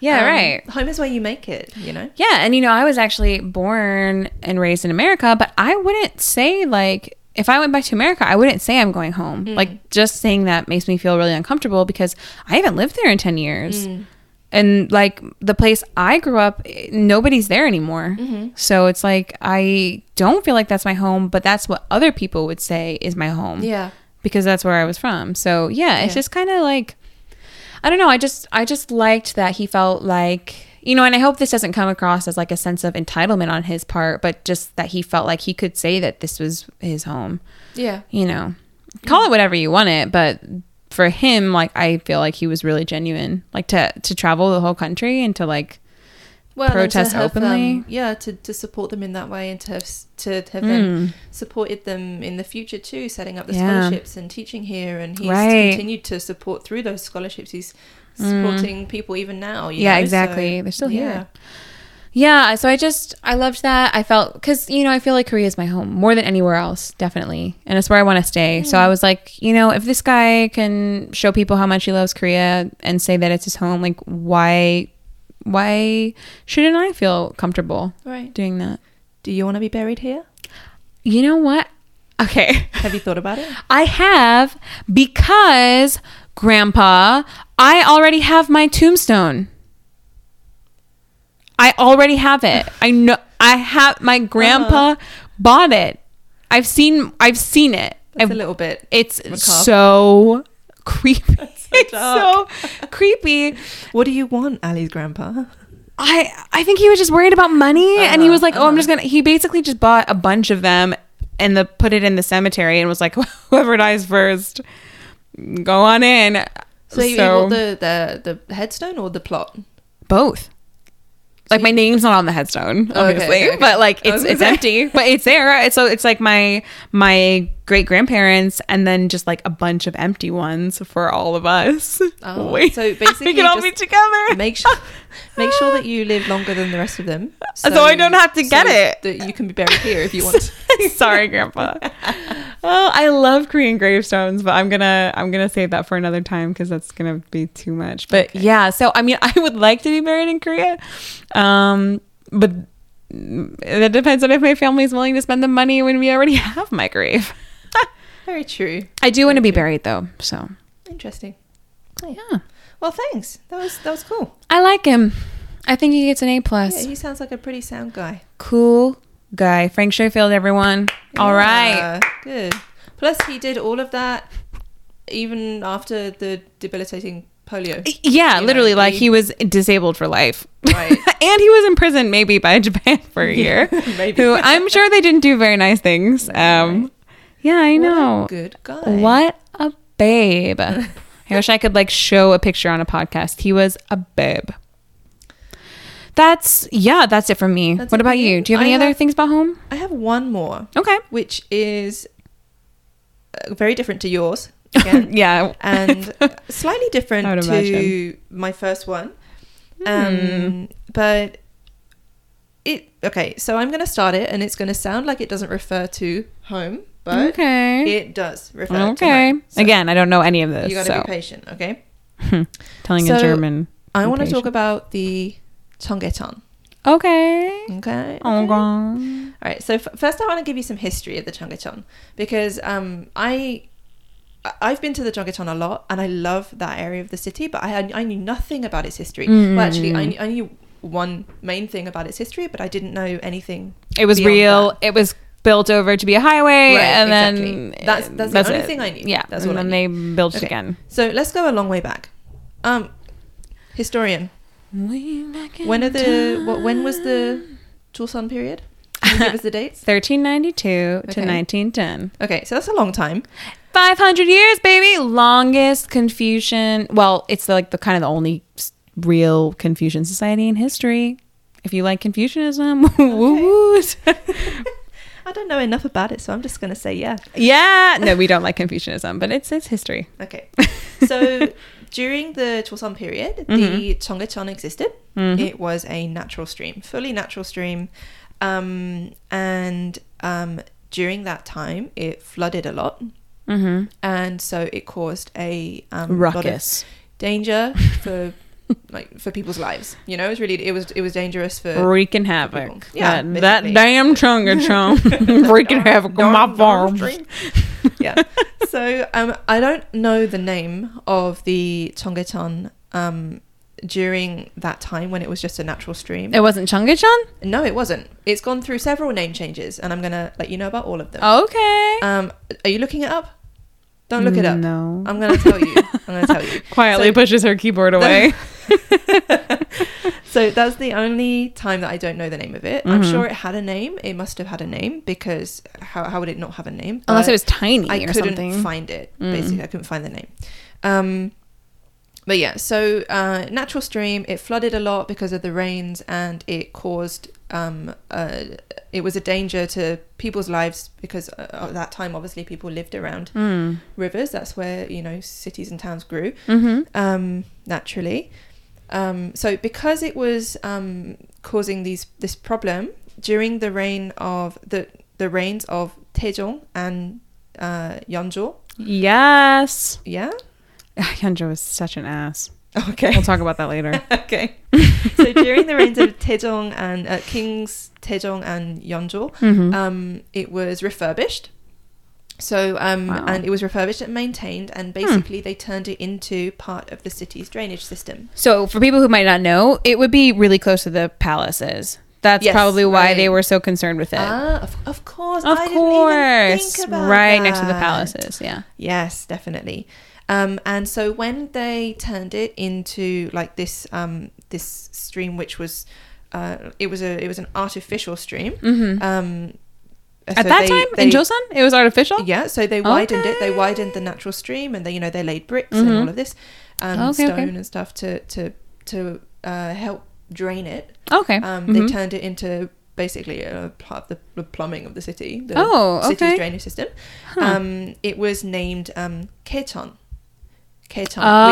Yeah, Um, right. Home is where you make it, you know? Yeah, and you know, I was actually born and raised in America, but I wouldn't say like if I went back to America, I wouldn't say I'm going home. Mm. Like just saying that makes me feel really uncomfortable because I haven't lived there in 10 years. Mm. And like the place I grew up, nobody's there anymore. Mm-hmm. So it's like I don't feel like that's my home, but that's what other people would say is my home Yeah. Because that's where I was from. So yeah, it's Yeah. just kind of like I don't know. I just I just liked that he felt like you know, and I hope this doesn't come across as like a sense of entitlement on his part, but just that he felt like he could say that this was his home. Yeah. You know, call it whatever you want it, but for him, like I feel like he was really genuine, like to to travel the whole country and to like Well, Protest openly? um, yeah, to, to support them in that way and to have, to have Mm. then supported them in the future too, setting up the Yeah. scholarships and teaching here. And he's Right. continued to support through those scholarships. He's supporting people even now. you Mm. Yeah, know, exactly. so, They're still yeah. here. Yeah, so I just I loved that. I felt because you know I feel like Korea is my home more than anywhere else, definitely, and it's where I want to stay. So I was like, you know, if this guy can show people how much he loves Korea and say that it's his home, like why, why shouldn't I feel comfortable Right. doing that? Do you want to be buried here? You know what? Okay, Have you thought about it? I have because Grandpa, I already have my tombstone. I already have it. I know I have my grandpa uh-huh. bought it. I've seen I've seen it. That's I've- a little bit. it's macabre. so creepy. So it's dark. so creepy. What do you want, Ali's grandpa? I I think he was just worried about money and he Uh-huh, was like, "Oh, I'm uh-huh. just going to he basically just bought a bunch of them and the put it in the cemetery and was like, "Whoever dies first, go on in." So, you, you want the, the the headstone or the plot? both. Like my name's not on the headstone, Oh, okay, obviously, okay, okay. but like it's it's say. empty, but it's there. It's so it's like my my great grandparents, and then just like a bunch of empty ones for all of us. Oh, Wait, so basically we can all be together. Make sure make sure that you live longer than the rest of them, So I don't have to get it. That you can be buried here if you want. Sorry, Grandpa. oh, I love Korean gravestones, but I'm gonna I'm gonna save that for another time because that's gonna be too much. But yeah, so I mean, I would like to be buried in Korea, um, but it depends on if my family is willing to spend the money when we already have my grave. Very true. I do want to be buried though, so Interesting. yeah, Well, thanks. That was that was cool. I like him. I think he gets an A Yeah, plus. he sounds like a pretty sound guy. Cool guy, Frank Schofield. Everyone, all right. Good. Plus, he did all of that even after the debilitating polio. Yeah, You know, literally, like he- he was disabled for life. Right. and he was in prison maybe by Japan for a year. Maybe. Who I'm sure they didn't do very nice things. Um Yeah, I What know. good guy. What a babe. I wish I could like show a picture on a podcast. He was a babe. That's yeah, that's it from me. That's what about you? you? Do you have I any other have- things about home? I have one more, Okay. which is uh, very different to yours. Yeah. and slightly different to imagine. my first one. Um, but it okay. So I'm going to start it, and it's going to sound like it doesn't refer to home, but okay. it does refer to okay. So Again, I don't know any of this. you got to so be patient. Okay. telling So, a German. I want to talk about the Cheonggyecheon. Okay. Okay. Okay. All right. So f- first, I want to give you some history of the Cheonggyecheon because um, I I've been to the Cheonggyecheon a lot, and I love that area of the city. But I had I knew nothing about its history. Mm. Well, actually, I, knew- I knew one main thing about its history, but I didn't know anything. It was real. that. It was built over to be a highway, Right, and exactly. then That's- that's the only it. thing I need. Yeah, That's and all I then they built it again. So let's go a long way back. Um, historian, when are the what? When was the Joseon period? Can you give us the dates? 1392 to 1910. Okay, so that's a long time. 500 years, baby. Longest Confucian. Well, it's like the kind of the only real Confucian society in history. If you like Confucianism, woo woot. I don't know enough about it, so I'm just going to say yeah. yeah. No, we don't like Confucianism, but it's it's history. Okay. So during the Joseon period, Mm-hmm. the Cheonggyecheon existed. It was a natural stream, fully natural stream. Um, and um, during that time, it flooded a lot. Mm-hmm. And so it caused a um, lot of Ruckus. danger for like for people's lives. You know, it was really it was it was dangerous for Wreaking havoc. Yeah, that, that basically. damn chunga chong wreaking havoc on my Darn- darn farm. yeah. So um, I don't know the name of the Cheonggyecheon um during that time when it was just a natural stream. It wasn't Cheonggyecheon? No, it wasn't. It's gone through several name changes, and I'm gonna let you know about all of them. Okay. Um, are you looking it up? Don't look it up. No. I'm gonna tell you. I'm gonna tell you. Quietly So- pushes her keyboard away. So that's the only time that I don't know the name of it. I'm Mhm. sure it had a name. It must have had a name because how, how would it not have a name? Unless it was tiny I couldn't something. find it. Mm. Basically, I couldn't find the name. Um, but yeah, so uh, natural stream. It flooded a lot because of the rains, and it caused. Um, uh, it was a danger to people's lives because uh, at that time, obviously, people lived around Mm. rivers. That's where you know cities and towns grew Mm-hmm. um, naturally. Um, so because it was um, causing these this problem during the reign of the the reigns of Taejong and uh, Yeongjo, Yes. yeah, Yeongjo is such an ass. okay, We'll talk about that later. okay. so during the reigns of Taejong and uh, kings Taejong and Yeongjo, Mhm. um, it was refurbished. So um, Wow. and it was refurbished and maintained, and basically they turned it into part of the city's drainage system. So, for people who might not know, it would be really close to the palaces. That's Yes, probably why they were so concerned with it. Ah, of, of course. of I didn't even course. think about Right next to the palaces. Yeah. Yes, definitely. Um, and so when they turned it into like this um, this stream, which was uh, it was a it was an artificial stream. Mm-hmm. Um, At so that they- time they- in Joseon, it was artificial. yeah. So they widened it. They widened the natural stream, and they you know they laid bricks and Mhm. all of this um, Okay, stone okay. and stuff to to to uh, help drain it. Okay. Um, They Mhm. turned it into basically a part of the, the plumbing of the city, the Oh, city's okay. drainage system. Huh. Um, it was named um, Gaecheon. Gaecheon, Oh.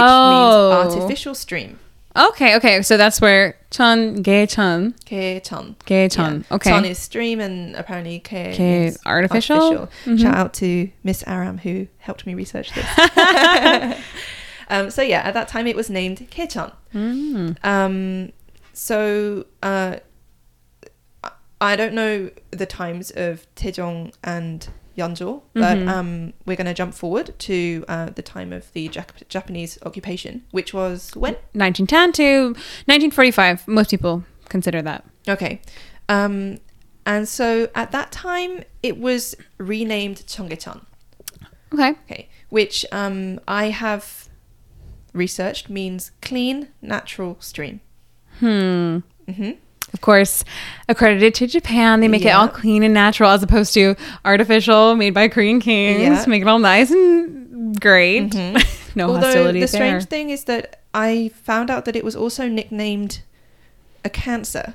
which means artificial stream. Okay, okay. So that's where Chun Ge Chun Gaecheon. Ge Chun. Yeah. Okay. Ton is stream, and apparently Ke Okay, means artificial? Mhm. Shout out to Miss Aram who helped me research this. um, so yeah, at that time it was named Gaecheon. Mm. Um, so uh, I- I don't know the times of Taejong and Yeongjo, but Mhm. um, we're going to jump forward to uh, the time of the Jap- Japanese occupation, which was when? 1910 to 1945. Most people consider that. Okay. Um, and so at that time, it was renamed Cheonggyecheon. Okay. Okay, which um, I have researched means clean natural stream. Hmm. hmm Of course, accredited to Japan, they make it all clean and natural as opposed to artificial made by Korean kings. Yeah. Make it all nice and great. Mhm. no Although hostility the there. strange thing is that I found out that it was also nicknamed a cancer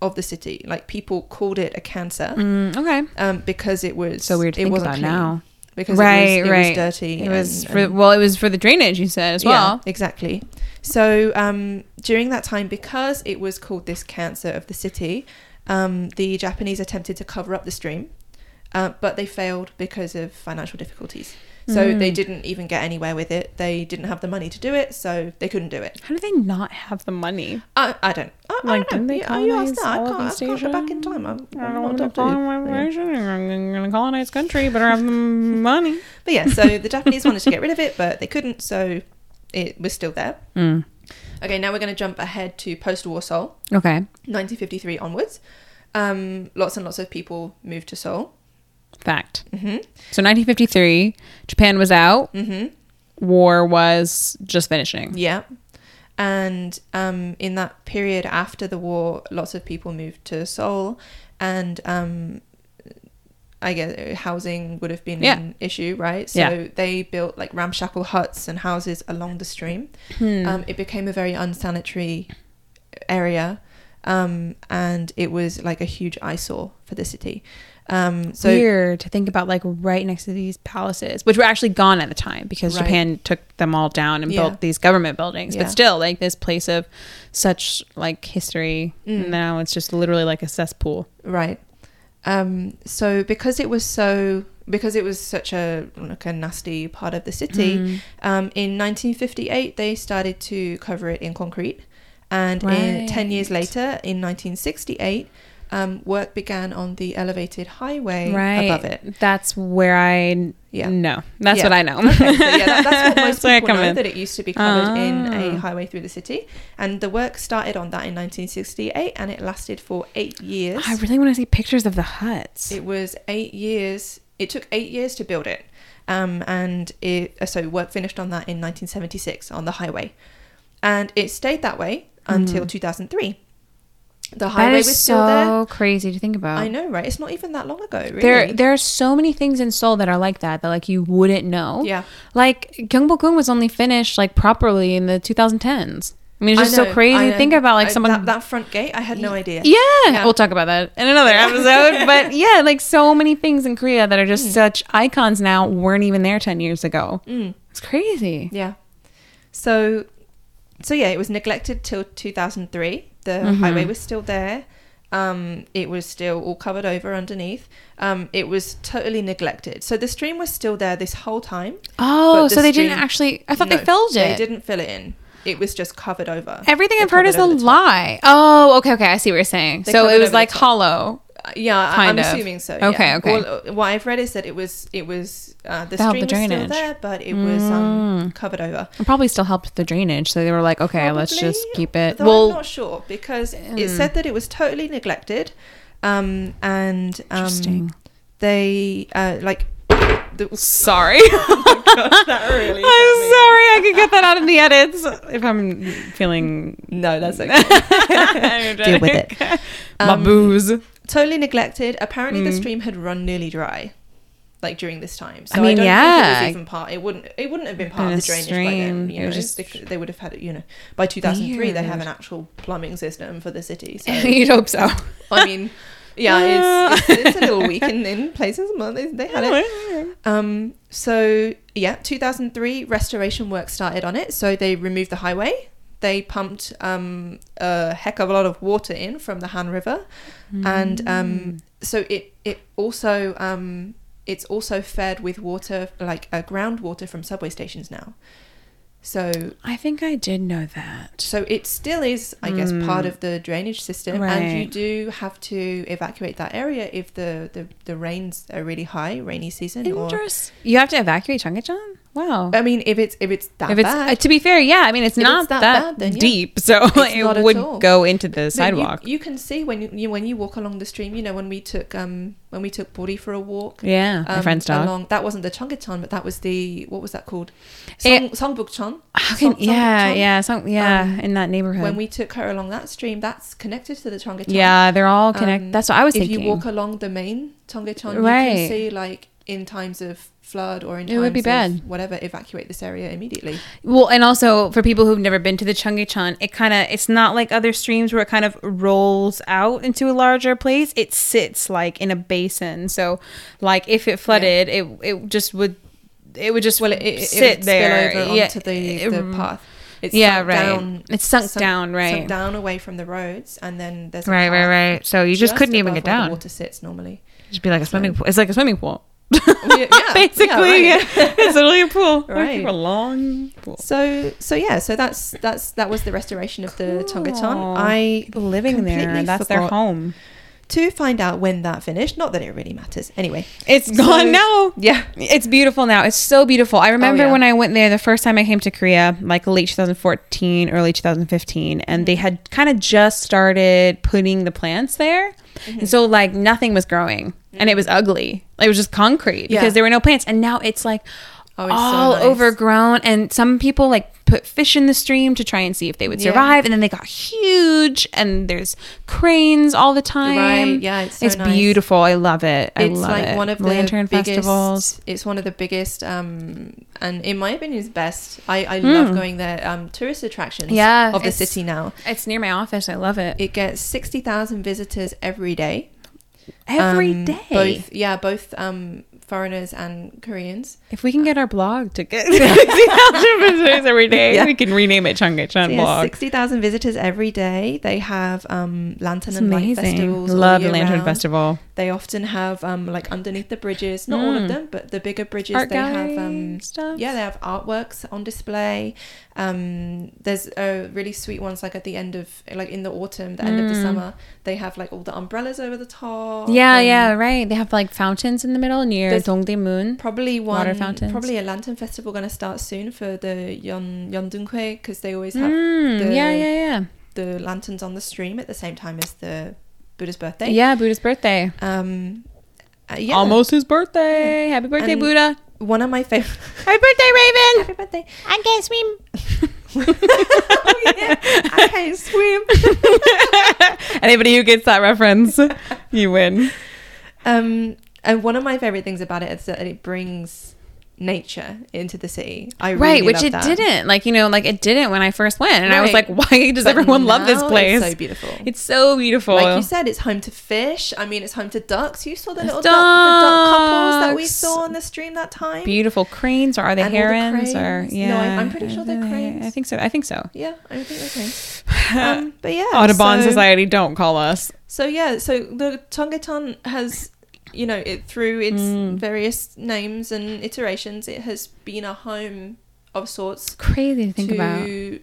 of the city. Like people called it a cancer Mm, okay. um, because it was So weird to It think wasn't about clean. now. Because right, it was, it right. was dirty. It was for and- well, it was for the drainage. You said as well. Yeah, exactly. So um, during that time, because it was called this cancer of the city, um, the Japanese attempted to cover up the stream, uh, but they failed because of financial difficulties. So they Mm. didn't even get anywhere with it. They didn't have the money to do it, so they couldn't do it. How do they not have the money? I, I don't. I, I don't didn't know. they Yeah, you asked that. I can't, I can't go back in time. I'm, I don't want to doctor. I'm gonna colonize country, but I have the money. But yeah, so the Japanese wanted to get rid of it, but they couldn't, so it was still there. Mm. Okay, now we're going to jump ahead to post-war Seoul. Okay. 1953 onwards. Um, lots and lots of people moved to Seoul. Fact. hmm So 1953, Japan was out. hmm War was just finishing. Yeah. And um, in that period after the war, lots of people moved to Seoul, and um, I guess housing would have been Yeah. an issue, right? So Yeah. they built like ramshackle huts and houses along the stream. Hmm. Um, it became a very unsanitary area. um, and it was like a huge eyesore for the city. Um, so Weird to think about, like right next to these palaces, which were actually gone at the time because Right. Japan took them all down and Yeah. built these government buildings. Yeah. But still, like this place of such like history, Mm. now it's just literally like a cesspool. Right. Um, so because it was so because it was such a like a nasty part of the city, Mm. um, in 1958 they started to cover it in concrete, and in, ten years later, in 1968, um, work began on the elevated highway right above it. That's where I Yeah. know. That's Yeah. what I know. Okay, so yeah, that, that's what most That's people know in. that it used to be covered in a Ah. highway through the city, and the work started on that in 1968, and it lasted for eight years. I really want to see pictures of the huts. It was eight years. It took eight years to build it, um, and it uh, so work finished on that in 1976 on the highway, and it stayed that way until 2003. The that highway is was so still there. crazy to think about. I know, right? It's not even that long ago, really. There, there are so many things in Seoul that are like that that like you wouldn't know. yeah, Like Gyeongbokgung was only finished like properly in the 2010s. I mean, it's just so crazy to think about like someone. that, that front gate. I had no idea. yeah. Yeah. we'll talk about that in another episode. but yeah, like so many things in Korea that are just such icons now weren't even there 10 years ago. Mm. It's crazy. Yeah. So, so yeah, it was neglected till 2003. The Mhm. highway was still there. Um, it was still all covered over underneath. Um, it was totally neglected. So the stream was still there this whole time. Oh, the so they didn't actually. I thought they No, filled They didn't fill it in. It was just covered over. Everything They I've heard is a over the top. lie. Oh, okay, okay. I see what you're saying. They so it was like hollow. Yeah, Kind I'm of. assuming so. Okay, yeah. okay. Well, uh, what I've read is that it was it was uh, the stream the was still there, but it was um, Mm. covered over. It probably still helped the drainage. So they were like, okay, let's just keep it. Well, I'm not sure because it Mm. said that it was totally neglected, um, and um, interesting. they uh, like. The, Sorry. that really I'm sorry. I could get that out of the edits if I'm feeling. No, that's okay. Deal with it. My Um, booze. Totally neglected. Apparently, the Mm. stream had run nearly dry, like during this time. So I mean, don't yeah. think it was even part. It wouldn't. It wouldn't have been part of the drainage by then. You know, just- they, they would have had it. You know, by 2003, they have an actual plumbing system for the city. So You'd hope so. I mean, yeah, it's, it's, it's a little weak in, in places, but they, they had it. Um, so yeah, 2003 restoration work started on it. So they removed the highway. They pumped um, a heck of a lot of water in from the Han River, and Mm. um, so it it also um, it's also fed with water like uh, groundwater from subway stations now. So I think I did know that. so it still is, I guess, Mm. part of the drainage system, and you do have to evacuate that area if the the, the rains are really high, rainy season. Or You have to evacuate Chungcheon? Wow. I mean, if it's if it's that if it's bad, uh, to be fair, yeah. I mean, it's not it's that that, bad, yeah. deep, so it would all. go into the But you- sidewalk. You, can see when you, you when you walk along the stream. You know when we took um when we took Bori for a walk. yeah, my um, friend's dog. Along, that wasn't the Chongcheon, but that was the what was that called? It- Song, Seongbukcheon. How can, Song- yeah, Seongbukcheon. yeah, some, yeah, Um, in that neighborhood. When we took her along that stream, that's connected to the Chongcheon. yeah, they're all connected. Um, That's what I was if thinking. If you walk along the main Tongchon, you can see like in times of flood or in It times would be of bad. whatever, evacuate this area immediately. Well, and also for people who've never been to the Chungcheon, it kind of it's not like other streams where it kind of rolls out into a larger place. It sits like in a basin. So, like if it flooded, it it just would it would just Well, it, it, it sit would there spill over yeah, onto the, the path. It's yeah, sunk right. Down, it's sunk, sunk- down, right, sunk down away from the roads, and then there's a right, right, right. So you just, couldn't even get where down. The water sits normally. Just be like a swimming pool. It's like a swimming pool. Yeah, yeah, Basically, yeah, right. it's literally a pool. Right. a long pool. So, so yeah, so that's that's that was the restoration of the Tongchon. Cool. I People living there, that's their home. to find out when that finished. Not that it really matters. Anyway, It's So- gone now. yeah, It's beautiful now. It's so beautiful. I remember Oh, when I went there the first time I came to Korea, like late 2014, early 2015, and they had kind of just started putting the plants there. Mm-hmm. And so like nothing was growing and it was ugly. It was just concrete Yeah. because there were no plants. And now it's like Oh, it's so all nice. overgrown, and some people like put fish in the stream to try and see if they would Yeah. survive, and then they got huge, and there's cranes all the time. Right, yeah, it's so it's nice. beautiful. I love it. I it's love like it. one of the lantern biggest, festivals. It's one of the biggest, um, and in my opinion, is best. I, I Mm. love going there. Um, tourist attractions Yeah, of the city now. It's near my office. I love it. It gets sixty thousand visitors every day. Every Um, day. Both, yeah, both um, foreigners and Koreans. If we can get our blog to get 60,000 visitors every day, Yeah. we can rename it Cheonggyecheon So yeah, blog. sixty thousand visitors every day. They have um, lantern It's and light amazing. festivals. all Love the Lantern round. Festival. They often have um, like underneath the bridges, not all Mm. of them, but the bigger bridges. Art they have um, stuff. yeah, they have artworks on display. Um, there's uh, really sweet ones like at the end of like in the autumn, the end of the Mm. summer. They have like all the umbrellas over the top. Yeah, yeah, right. They have like fountains in the middle near Dongdaemun. Probably one, Water fountains. probably a lantern festival going to start soon for the Yeon Yeondeunghoe because they always have Mm, the- yeah, yeah, yeah. the lanterns on the stream at the same time as the Buddha's birthday. Yeah, Buddha's birthday. Um, uh, yeah. Almost his birthday. Happy birthday, And- Buddha. One of my favorite. Happy birthday, Raven. Happy birthday. I can't swim. I can't swim. Anybody who gets that reference, you win. Um, and one of my favorite things about it is that it brings nature into the city. I right, really which it that. didn't. Like, you know, like it didn't when I first went. And I was like, why does But everyone love this place? It's so beautiful. It's so beautiful. like you said, it's home to fish. I mean, it's home to ducks. You saw the little duck, the duck couples that we saw on the stream that time. beautiful cranes, or are they And all the herons? Or cranes. No, I'm- I'm pretty sure they're cranes. I think so. I think so. Yeah, I think they're cranes. Um, but yeah, Audubon so- Society, don't call us. So yeah, so the Cheonggyecheon has, you know, it through its Mm. various names and iterations, it has been a home of sorts Crazy to think to about.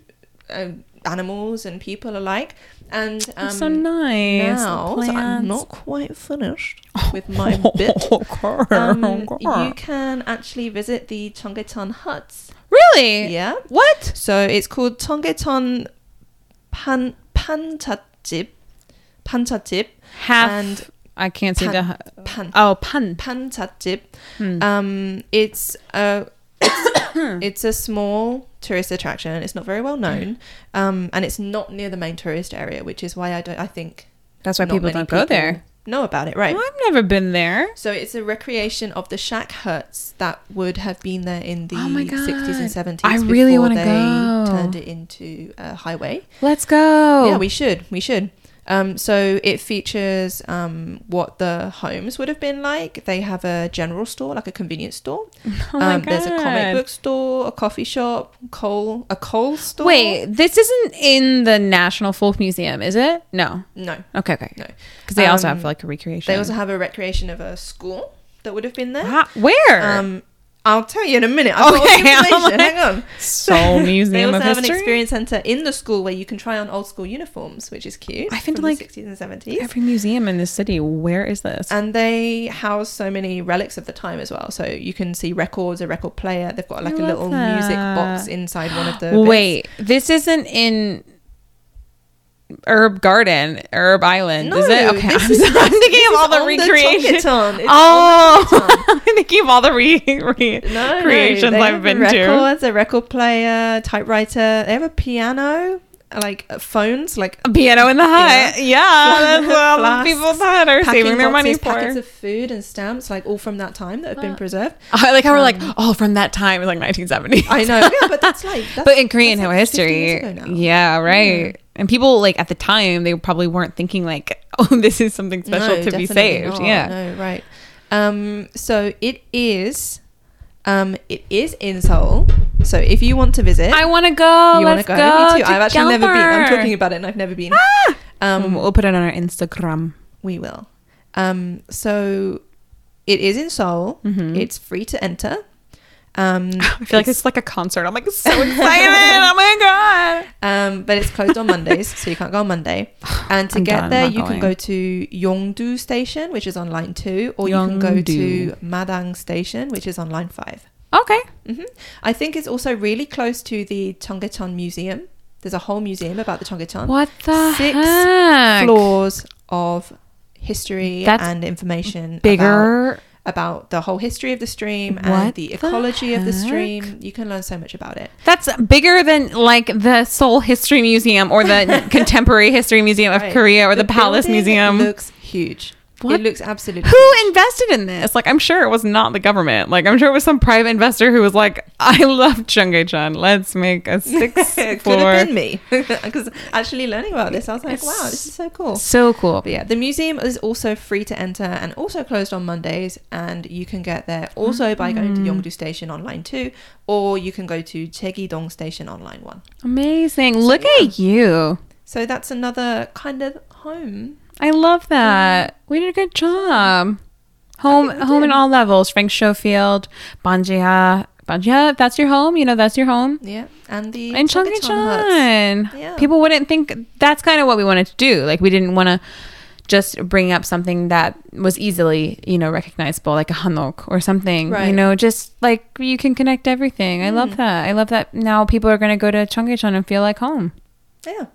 uh, animals and people alike. And um, so nice. now, so I'm not quite finished with my bit. Oh, Um, you can actually visit the Cheonggyecheon huts. really? Yeah. What? So it's called Cheonggyecheon Pan Panchatjip. Panchatjip. Half. And I can't see the. pan Oh, pun. Panchatjip. Hmm. Um, it's a it's, it's a small tourist attraction. It's not very well known, um, and it's not near the main tourist area, which is why I don't. I think That's why people don't go there. Know about it, right? I've never been there. So it's a recreation of the shack huts that would have been there in the Oh my 60s and God. 70s. I really before wanna they go. Turned it into a highway. Let's go. Yeah, we should. We should. Um, so it features um, what the homes would have been like. They have a general store, like a convenience store. Oh um, There's a comic book store, a coffee shop, coal, a coal store. Wait, this isn't in the National Folk Museum, is it? No. no, Okay, okay. no. Because they also Um, have like a recreation. They also have a recreation of a school that would have been there. Ah, where? Um, I'll tell you in a minute. I've got all the Okay, information. like- Hang on. Seoul They Museum also of have History. an experience center in the school where you can try on old school uniforms, which is cute. I think, from like, the 60s and 70s. Every museum in this city. Where is this? and they house so many relics of the time as well. So you can see records, a record player. They've got like I a little music box inside one of the. bits. Wait, this isn't in Herb Garden, Herb Island, No, is it? Okay, I'm, is-. I'm thinking of all the on recreation. Cheonggyecheon. It's on oh. I'm thinking of all the re, re- No, creations no, I've been to. records, a record player, typewriter. They have a piano, like uh, phones, like A piano in the hut. Yeah, that's what all people that are saving their money for. packets of food and stamps, like all from that time that have been preserved. I like how we're like, Um, oh, from that time, like 1970. I know, yeah, but that's like, that's, but in Korean like history, years ago now. yeah, right. Yeah. And people like at the time, they probably weren't thinking like, oh, this is something special No, to be definitely saved. not. Yeah. no, right. Um, so it is, um, it is in Seoul. So if you want to visit, I want to go. you want to go. go. Me too. I've actually never been. I'm talking about it, and I've never been. Um, Um, we'll put it on our Instagram. we will. Um, so it is in Seoul. Mhm. It's free to enter. Um, I feel like it's like a concert. I'm like so excited. oh my god. Um, but it's closed on Mondays, so you can't go on Monday. And to I'm get done, there, you can go to Yongdu Station, which is on line two, or you can go to Majang Station, which is on line five. Okay. hmm I think it's also really close to the Cheonggyecheon Museum. There's a whole museum about the Cheonggyecheon. What the Six heck? Floors of history That's and information. Bigger about the whole history of the stream and the the ecology of the stream. You can learn so much about it. That's bigger than like the Seoul History Museum or the Contemporary History Museum of Right. Korea or the, Palace building Museum. looks huge. What? It looks absolutely. who invested in this? Like, I'm sure it was not the government. Like, I'm sure it was some private investor who was like, "I love Cheonggyecheon. Let's make a six it could have been me because actually learning about this, I was like, wow, this is so cool. So cool. But yeah, the museum is also free to enter and also closed on Mondays. And you can get there also by going to mm. Yongdu Station online too, or you can go to Jegidong Station online one. Amazing. Look yeah. at you. So that's another kind of home. I love that. We did a good job. Home, home in all levels. Frank Schofield, Banjiha, Banjiha. That's your home. You know, that's your home. Yeah, and the And huts. Cheonggyecheon. Yeah. People wouldn't think that's kind of what we wanted to do. Like we didn't want to just bring up something that was easily, you know, recognizable, like a hanok or something. Right. You know, just like you can connect everything. I love mm. that. I love that now people are going to go to Cheonggyecheon and feel like home. Yeah.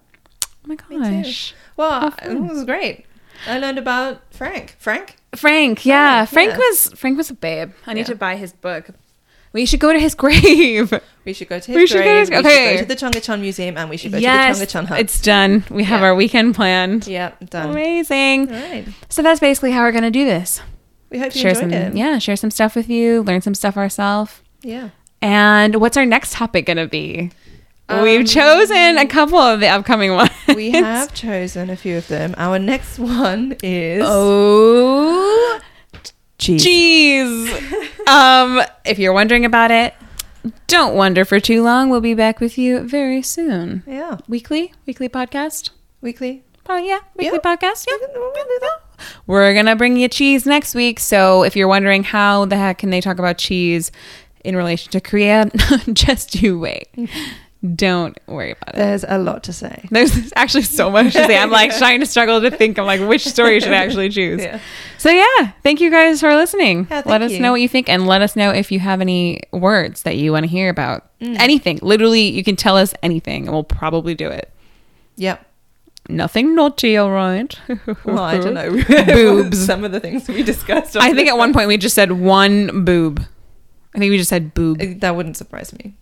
Oh my gosh. Well, it was great. I learned about Frank. Frank? Frank, yeah. Frank, Frank yeah. was Frank was a babe. I need Yeah. to buy his book. We should go to his grave. We should go to his We should go to grave. his- we okay. should go to the Cheonggyecheon Museum and we should go yes, to the Cheonggyecheon hut. it's done. We have Yeah. our weekend planned. yeah, done. Amazing. All right. So that's basically how we're gonna do this. We hope you share enjoyed some, it. yeah, share some stuff with you, learn some stuff ourselves. Yeah. And what's our next topic gonna be? Um, We've chosen a couple of the upcoming ones. We have chosen a few of them. Our next one is Oh, cheese. cheese. um, if you're wondering about it, don't wonder for too long. We'll be back with you very soon. Yeah. Weekly, weekly podcast. Weekly. Oh yeah, weekly Yeah. podcast. Yeah. We'll do that. We're gonna bring you cheese next week. So if you're wondering how the heck can they talk about cheese in relation to Korea, just you wait. Don't worry about it. There's a lot to say. There's actually so much to say. I'm like trying to struggle to think I'm like which story should I actually choose. Yeah. So yeah, thank you guys for listening. Yeah, let us you. know what you think and let us know if you have any words that you want to hear about. Mm. Anything. Literally, you can tell us anything and we'll probably do it. Yep. Nothing naughty, all right? Well, I don't know. Boobs. Some of the things we discussed. I think at one point we just said one boob. I think we just said boob. That wouldn't surprise me.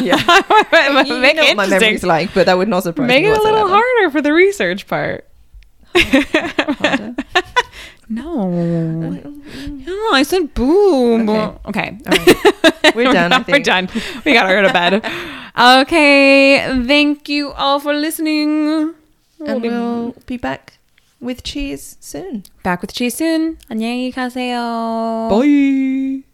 Yeah. Make you it know what my interesting. memory's like, but that would not surprise Make me. it a little whatsoever. harder for the research part. Harder. No. No, I said boob. Okay. Okay. All right. We're done, I We're think. done. We got to go to bed. Okay. Thank you all for listening. And be we'll be back with cheese soon. back with cheese soon. 안녕히 가세요. Bye.